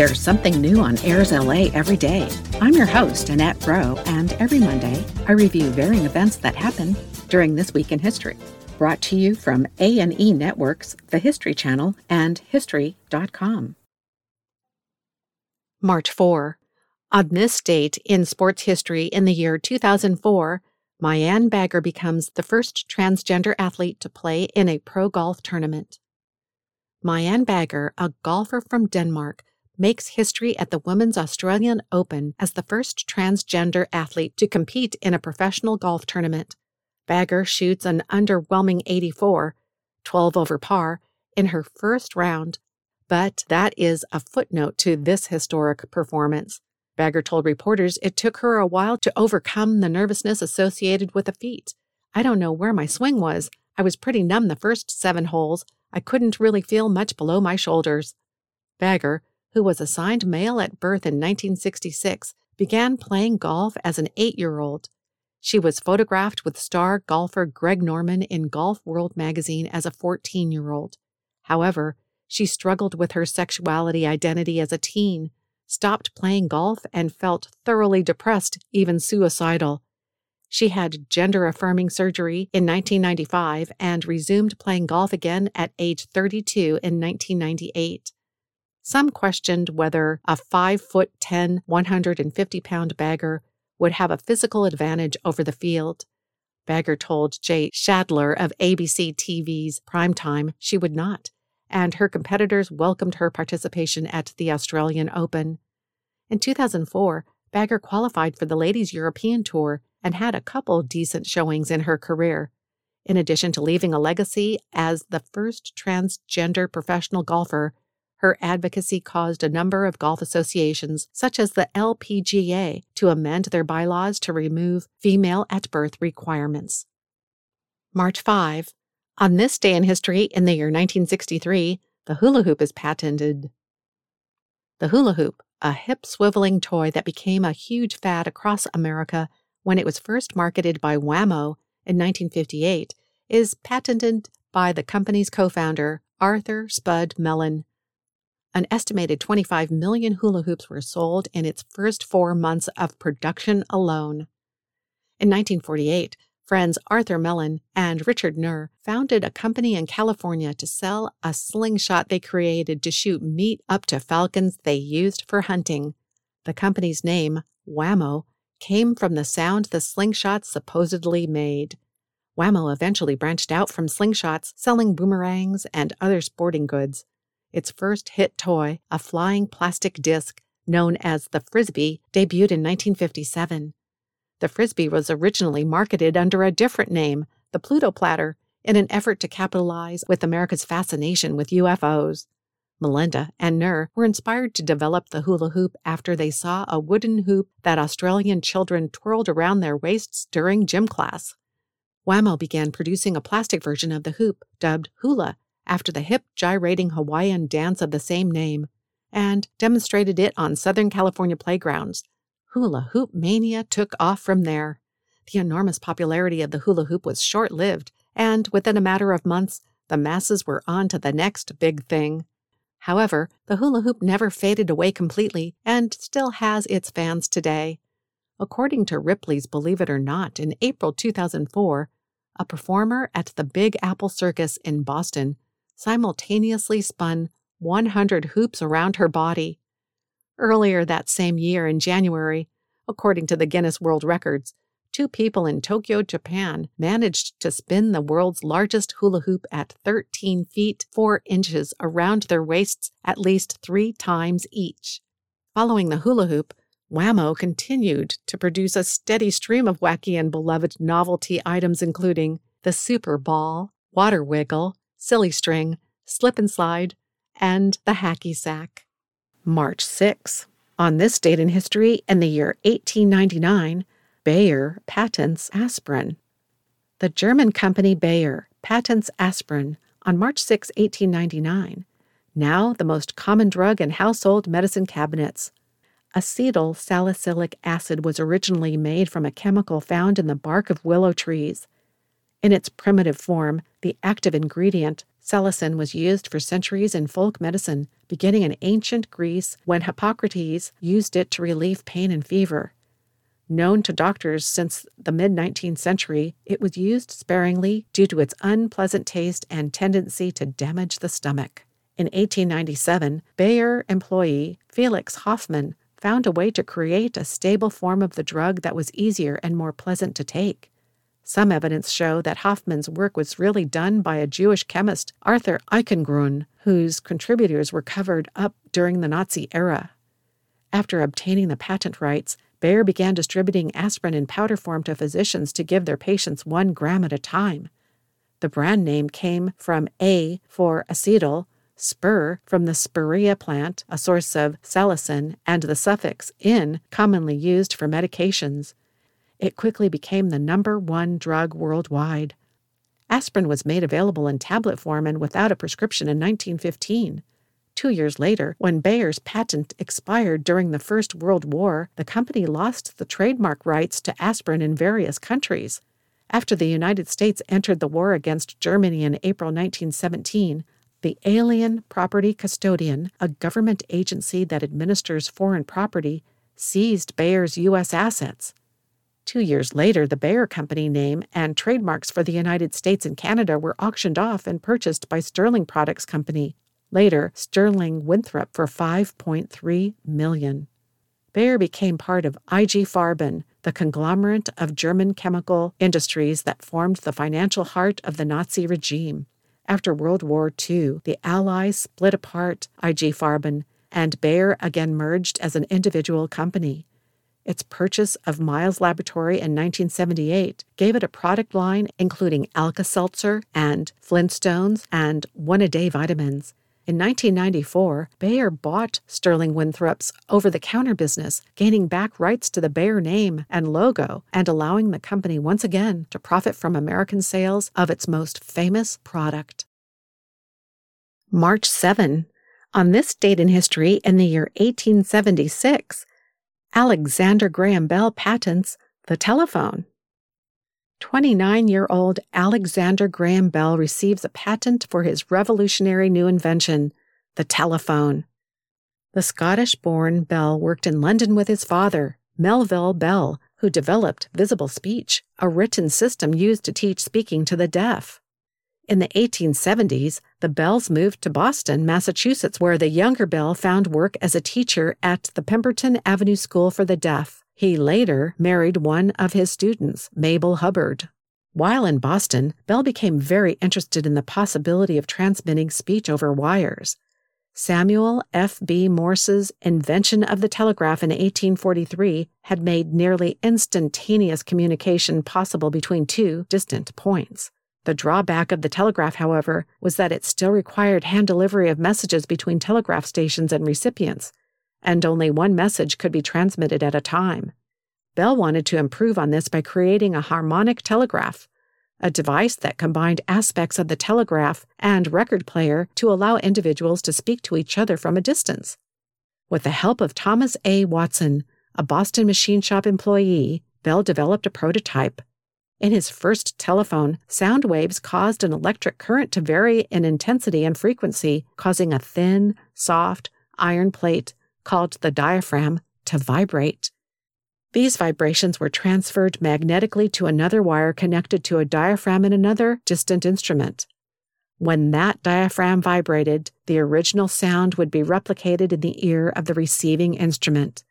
There's something new on Airs LA every day. I'm your host, Annette Roe, and every Monday I review varying events that happen during this week in history. Brought to you from A&E Networks, the History Channel, and History.com. March 4. On this date in sports history in the year 2004, Mianne Bagger becomes the first transgender athlete to play in a pro golf tournament. Mianne Bagger, a golfer from Denmark, makes history at the Women's Australian Open as the first transgender athlete to compete in a professional golf tournament. Bagger shoots an underwhelming 84, 12 over par, in her first round, but that is a footnote to this historic performance. Bagger told reporters it took her a while to overcome the nervousness associated with the feat. I don't know where my swing was. I was pretty numb the first seven holes. I couldn't really feel much below my shoulders. Bagger, who was assigned male at birth in 1966, began playing golf as an eight year old. She was photographed with star golfer Greg Norman in Golf World magazine as a 14 year old. However, she struggled with her sexuality identity as a teen, stopped playing golf, and felt thoroughly depressed, even suicidal. She had gender affirming surgery in 1995 and resumed playing golf again at age 32 in 1998. Some questioned whether a 5 foot 10, 150 pound bagger would have a physical advantage over the field. Bagger told Jay Schadler of ABC TV's Primetime she would not, and her competitors welcomed her participation at the Australian Open. In 2004, Bagger qualified for the Ladies European Tour and had a couple decent showings in her career. In addition to leaving a legacy as the first transgender professional golfer her advocacy caused a number of golf associations, such as the LPGA, to amend their bylaws to remove female at birth requirements. March 5. On this day in history, in the year 1963, the hula hoop is patented. The hula hoop, a hip swiveling toy that became a huge fad across America when it was first marketed by Wham-O in 1958, is patented by the company's co founder, Arthur Spud Melin. An estimated 25 million hula hoops were sold in its first four months of production alone. In 1948, friends Arthur Melin and Richard Knerr founded a company in California to sell a slingshot they created to shoot meat up to falcons they used for hunting. The company's name, Wham-O, came from the sound the slingshots supposedly made. Wham-O eventually branched out from slingshots, selling boomerangs and other sporting goods. Its first hit toy, a flying plastic disc known as the Frisbee, debuted in 1957. The Frisbee was originally marketed under a different name, the Pluto Platter, in an effort to capitalize with America's fascination with UFOs. Melinda and Knerr were inspired to develop the hula hoop after they saw a wooden hoop that Australian children twirled around their waists during gym class. Wham-O began producing a plastic version of the hoop, dubbed Hula, after the hip gyrating Hawaiian dance of the same name and demonstrated it on Southern California playgrounds. Hula hoop mania took off from there. The enormous popularity of the hula hoop was short lived, and within a matter of months, the masses were on to the next big thing. However, the hula hoop never faded away completely and still has its fans today. According to Ripley's Believe It or Not, in April 2004, a performer at the Big Apple Circus in Boston simultaneously spun 100 hoops around her body. Earlier that same year, in January, according to the Guinness World Records, two people in Tokyo, Japan managed to spin the world's largest hula hoop at 13 feet 4 inches around their waists at least three times each. Following the hula hoop, Wham-O continued to produce a steady stream of wacky and beloved novelty items, including the Super Ball, Water Wiggle, Silly String, Slip and Slide, and the Hacky Sack. March 6. On this date in history, in the year 1899, Bayer patents aspirin. The German company Bayer patents aspirin on March 6, 1899, now the most common drug in household medicine cabinets. Acetyl salicylic acid was originally made from a chemical found in the bark of willow trees. In its primitive form, the active ingredient, salicin, was used for centuries in folk medicine, beginning in ancient Greece when Hippocrates used it to relieve pain and fever. Known to doctors since the mid 19th century, it was used sparingly due to its unpleasant taste and tendency to damage the stomach. In 1897, Bayer employee Felix Hoffmann found a way to create a stable form of the drug that was easier and more pleasant to take. Some evidence show that Hoffmann's work was really done by a Jewish chemist, Arthur Eichengrun, whose contributors were covered up during the Nazi era. After obtaining the patent rights, Bayer began distributing aspirin in powder form to physicians to give their patients one gram at a time. The brand name came from A for acetyl, spur from the spirea plant, a source of salicin, and the suffix in, commonly used for medications. It quickly became the number one drug worldwide. Aspirin was made available in tablet form and without a prescription in 1915. Two years later, when Bayer's patent expired during the First World War, the company lost the trademark rights to aspirin in various countries. After the United States entered the war against Germany in April 1917, the Alien Property Custodian, a government agency that administers foreign property, seized Bayer's U.S. assets. Two years later, the Bayer Company name and trademarks for the United States and Canada were auctioned off and purchased by Sterling Products Company, later Sterling Winthrop for 5.3 million. Bayer became part of IG Farben, the conglomerate of German chemical industries that formed the financial heart of the Nazi regime. After World War II, the Allies split apart IG Farben, and Bayer again merged as an individual company. Its purchase of Miles Laboratory in 1978 gave it a product line including Alka Seltzer and Flintstones and one a day vitamins. In 1994, Bayer bought Sterling Winthrop's over the counter business, gaining back rights to the Bayer name and logo and allowing the company once again to profit from American sales of its most famous product. March 7. On this date in history, in the year 1876, Alexander Graham Bell patents the telephone. 29 year old Alexander Graham Bell receives a patent for his revolutionary new invention, the telephone. The Scottish born Bell worked in London with his father, Melville Bell, who developed visible speech, a written system used to teach speaking to the deaf. In the 1870s, the Bells moved to Boston, Massachusetts, where the younger Bell found work as a teacher at the Pemberton Avenue School for the Deaf. He later married one of his students, Mabel Hubbard. While in Boston, Bell became very interested in the possibility of transmitting speech over wires. Samuel F. B. Morse's invention of the telegraph in 1843 had made nearly instantaneous communication possible between two distant points. The drawback of the telegraph, however, was that it still required hand delivery of messages between telegraph stations and recipients, and only one message could be transmitted at a time. Bell wanted to improve on this by creating a harmonic telegraph, a device that combined aspects of the telegraph and record player to allow individuals to speak to each other from a distance. With the help of Thomas A. Watson, a Boston machine shop employee, Bell developed a prototype. In his first telephone, sound waves caused an electric current to vary in intensity and frequency, causing a thin, soft, iron plate called the diaphragm, to vibrate. These vibrations were transferred magnetically to another wire connected to a diaphragm in another distant instrument. When that diaphragm vibrated, the original sound would be replicated in the ear of the receiving instrument.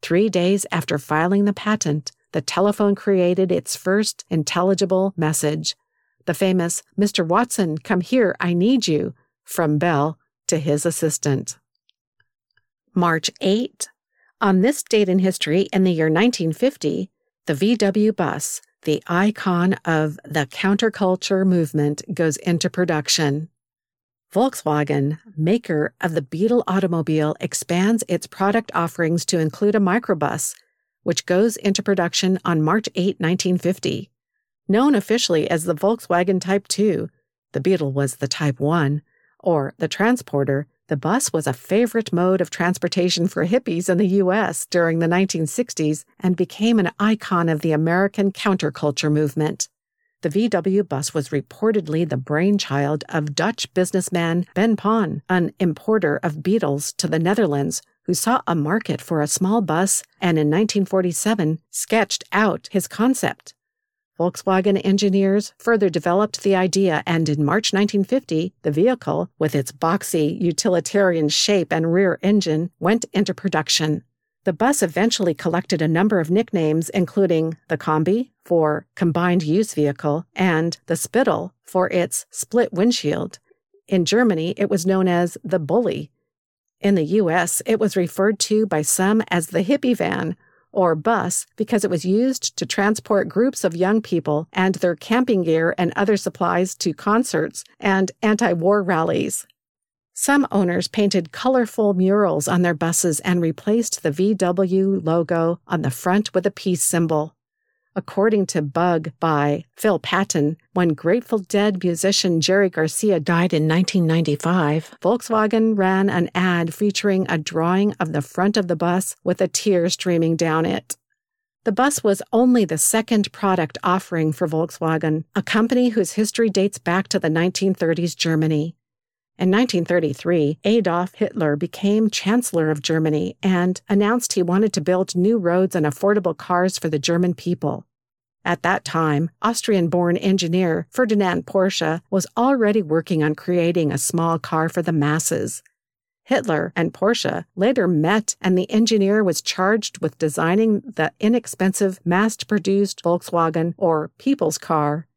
Three days after filing the patent, the telephone created its first intelligible message. The famous, Mr. Watson, come here, I need you, from Bell to his assistant. March 8. On this date in history, in the year 1950, the VW bus, the icon of the counterculture movement, goes into production. Volkswagen, maker of the Beetle automobile, expands its product offerings to include a microbus, which goes into production on March 8, 1950. Known officially as the Volkswagen Type 2, the Beetle was the Type 1, or the Transporter, the bus was a favorite mode of transportation for hippies in the U.S. during the 1960s and became an icon of the American counterculture movement. The VW bus was reportedly the brainchild of Dutch businessman Ben Pon, an importer of Beetles to the Netherlands, who saw a market for a small bus and in 1947 sketched out his concept. Volkswagen engineers further developed the idea, and in March 1950, the vehicle, with its boxy, utilitarian shape and rear engine, went into production. The bus eventually collected a number of nicknames, including the Kombi for combined use vehicle and the Splittie for its split windshield. In Germany, it was known as the Bulli. In the US, it was referred to by some as the hippie van or bus because it was used to transport groups of young people and their camping gear and other supplies to concerts and anti war rallies. Some owners painted colorful murals on their buses and replaced the VW logo on the front with a peace symbol. According to Bug by Phil Patton, when Grateful Dead musician Jerry Garcia died in 1995, Volkswagen ran an ad featuring a drawing of the front of the bus with a tear streaming down it. The bus was only the second product offering for Volkswagen, a company whose history dates back to the 1930s Germany. In 1933, Adolf Hitler became Chancellor of Germany and announced he wanted to build new roads and affordable cars for the German people. At that time, Austrian born engineer Ferdinand Porsche was already working on creating a small car for the masses. Hitler and Porsche later met, and the engineer was charged with designing the inexpensive mass produced Volkswagen or People's Car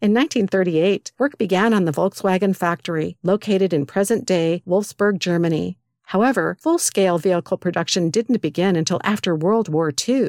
in 1938, work began on the Volkswagen factory, located in present day Wolfsburg, Germany. However, full scale vehicle production didn't begin until after World War II.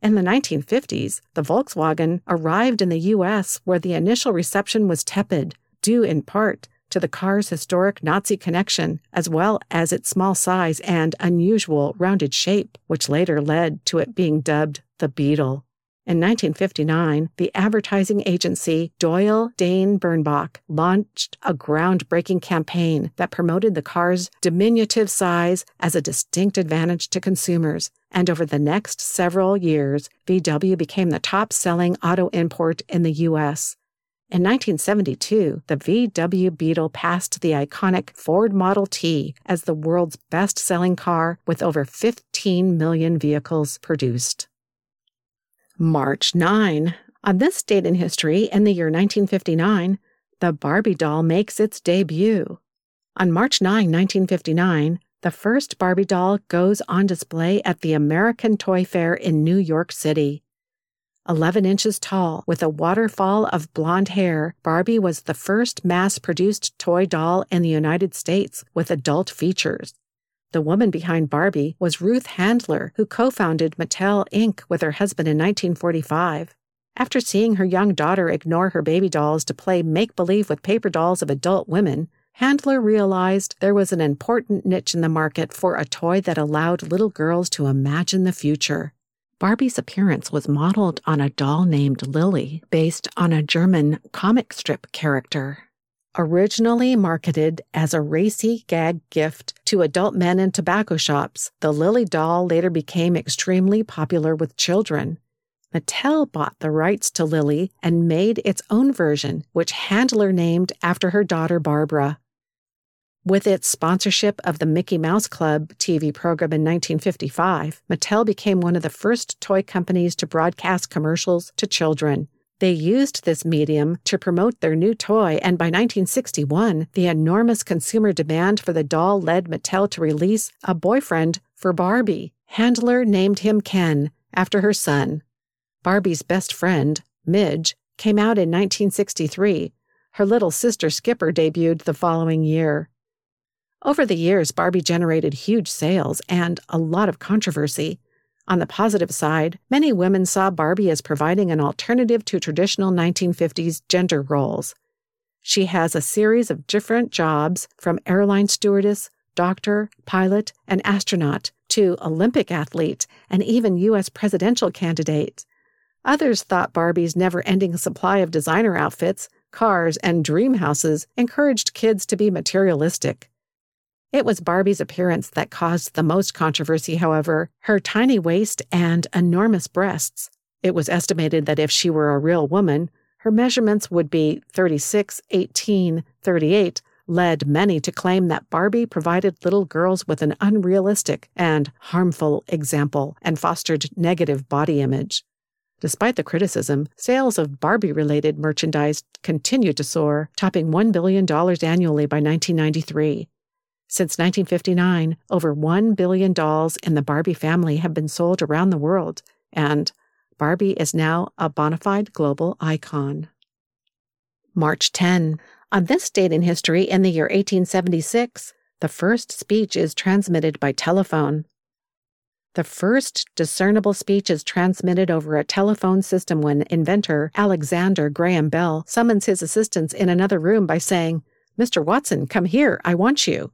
In the 1950s, the Volkswagen arrived in the U.S., where the initial reception was tepid, due in part to the car's historic Nazi connection, as well as its small size and unusual rounded shape, which later led to it being dubbed the Beetle. In 1959, the advertising agency Doyle Dane Bernbach launched a groundbreaking campaign that promoted the car's diminutive size as a distinct advantage to consumers. And over the next several years, VW became the top selling auto import in the U.S. In 1972, the VW Beetle passed the iconic Ford Model T as the world's best selling car with over 15 million vehicles produced. March 9. On this date in history, in the year 1959, the Barbie doll makes its debut. On March 9, 1959, the first Barbie doll goes on display at the American Toy Fair in New York City. 11 inches tall, with a waterfall of blonde hair, Barbie was the first mass produced toy doll in the United States with adult features. The woman behind Barbie was Ruth Handler, who co founded Mattel Inc. with her husband in 1945. After seeing her young daughter ignore her baby dolls to play make believe with paper dolls of adult women, Handler realized there was an important niche in the market for a toy that allowed little girls to imagine the future. Barbie's appearance was modeled on a doll named Lilli, based on a German comic strip character. Originally marketed as a racy gag gift to adult men in tobacco shops, the Lilli doll later became extremely popular with children. Mattel bought the rights to Lilli and made its own version, which Handler named after her daughter Barbara. With its sponsorship of the Mickey Mouse Club TV program in 1955, Mattel became one of the first toy companies to broadcast commercials to children. They used this medium to promote their new toy, and by 1961, the enormous consumer demand for the doll led Mattel to release a boyfriend for Barbie. Handler named him Ken, after her son. Barbie's best friend, Midge, came out in 1963. Her little sister Skipper debuted the following year. Over the years, Barbie generated huge sales and a lot of controversy. On the positive side, many women saw Barbie as providing an alternative to traditional 1950s gender roles. She has a series of different jobs from airline stewardess, doctor, pilot, and astronaut to Olympic athlete, and even U.S. presidential candidate. Others thought Barbie's never ending supply of designer outfits, cars, and dream houses encouraged kids to be materialistic. It was Barbie's appearance that caused the most controversy, however, her tiny waist and enormous breasts. It was estimated that if she were a real woman, her measurements would be 36, 18, 38, led many to claim that Barbie provided little girls with an unrealistic and harmful example and fostered negative body image. Despite the criticism, sales of Barbie related merchandise continued to soar, topping $1 billion annually by 1993. Since 1959, over 1 billion dolls in the Barbie family have been sold around the world, and Barbie is now a bona fide global icon. March 10. On this date in history, in the year 1876, the first speech is transmitted by telephone. The first discernible speech is transmitted over a telephone system when inventor Alexander Graham Bell summons his assistants in another room by saying, Mr. Watson, come here, I want you.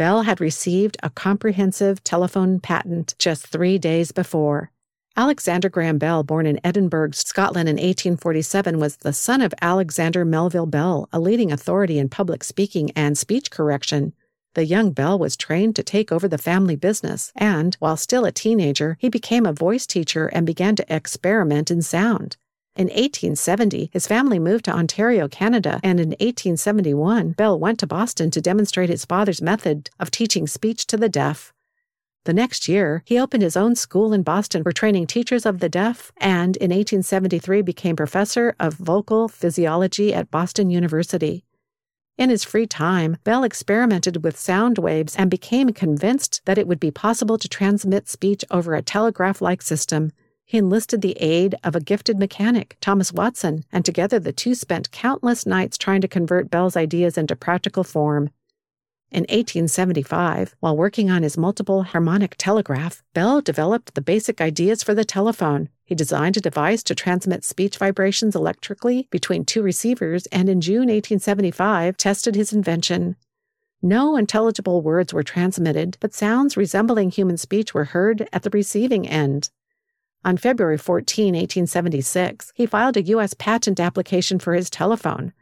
Bell had received a comprehensive telephone patent just three days before. Alexander Graham Bell, born in Edinburgh, Scotland in 1847, was the son of Alexander Melville Bell, a leading authority in public speaking and speech correction. The young Bell was trained to take over the family business, and while still a teenager, he became a voice teacher and began to experiment in sound. In 1870, his family moved to Ontario, Canada, and in 1871, Bell went to Boston to demonstrate his father's method of teaching speech to the deaf. The next year, he opened his own school in Boston for training teachers of the deaf, and in 1873 became professor of vocal physiology at Boston University. In his free time, Bell experimented with sound waves and became convinced that it would be possible to transmit speech over a telegraph like system. He enlisted the aid of a gifted mechanic, Thomas Watson, and together the two spent countless nights trying to convert Bell's ideas into practical form. In 1875, while working on his multiple harmonic telegraph, Bell developed the basic ideas for the telephone. He designed a device to transmit speech vibrations electrically between two receivers and in June 1875 tested his invention. No intelligible words were transmitted, but sounds resembling human speech were heard at the receiving end. On February 14, 1876, he filed a U.S. patent application for his telephone.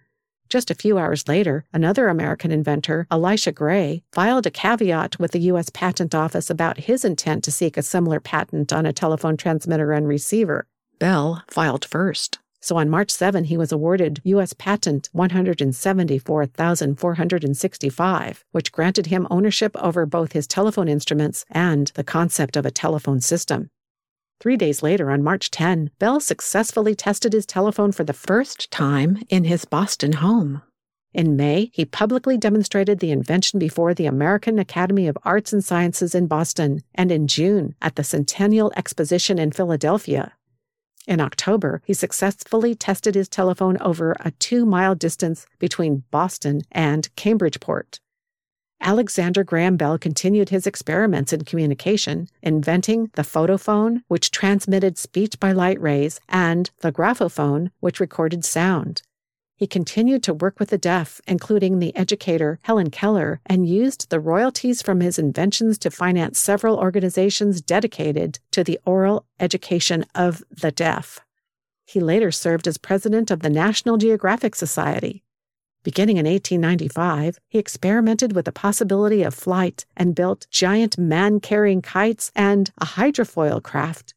Just a few hours later, another American inventor, Elisha Gray, filed a caveat with the U.S. Patent Office about his intent to seek a similar patent on a telephone transmitter and receiver. Bell filed first. So on March 7, he was awarded U.S. Patent 174,465, which granted him ownership over both his telephone instruments and the concept of a telephone system. Three days later, on March 10, Bell successfully tested his telephone for the first time in his Boston home. In May, he publicly demonstrated the invention before the American Academy of Arts and Sciences in Boston, and in June at the Centennial Exposition in Philadelphia. In October, he successfully tested his telephone over a two mile distance between Boston and Cambridgeport. Alexander Graham Bell continued his experiments in communication, inventing the photophone, which transmitted speech by light rays, and the graphophone, which recorded sound. He continued to work with the deaf, including the educator Helen Keller, and used the royalties from his inventions to finance several organizations dedicated to the oral education of the deaf. He later served as president of the National Geographic Society, Beginning in 1895, he experimented with the possibility of flight and built giant man carrying kites and a hydrofoil craft.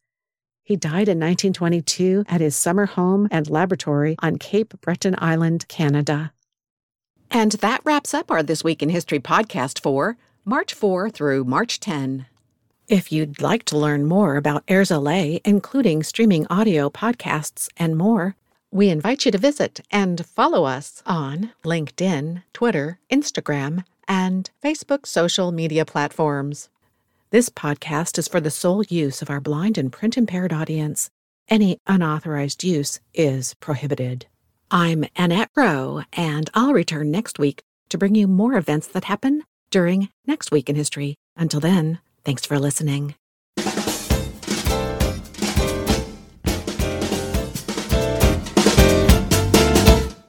He died in 1922 at his summer home and laboratory on Cape Breton Island, Canada. And that wraps up our This Week in History podcast for March 4 through March 10. If you'd like to learn more about Airs LA, including streaming audio podcasts and more, we invite you to visit and follow us on LinkedIn, Twitter, Instagram, and Facebook social media platforms. This podcast is for the sole use of our blind and print impaired audience. Any unauthorized use is prohibited. I'm Annette Roe, and I'll return next week to bring you more events that happen during Next Week in History. Until then, thanks for listening.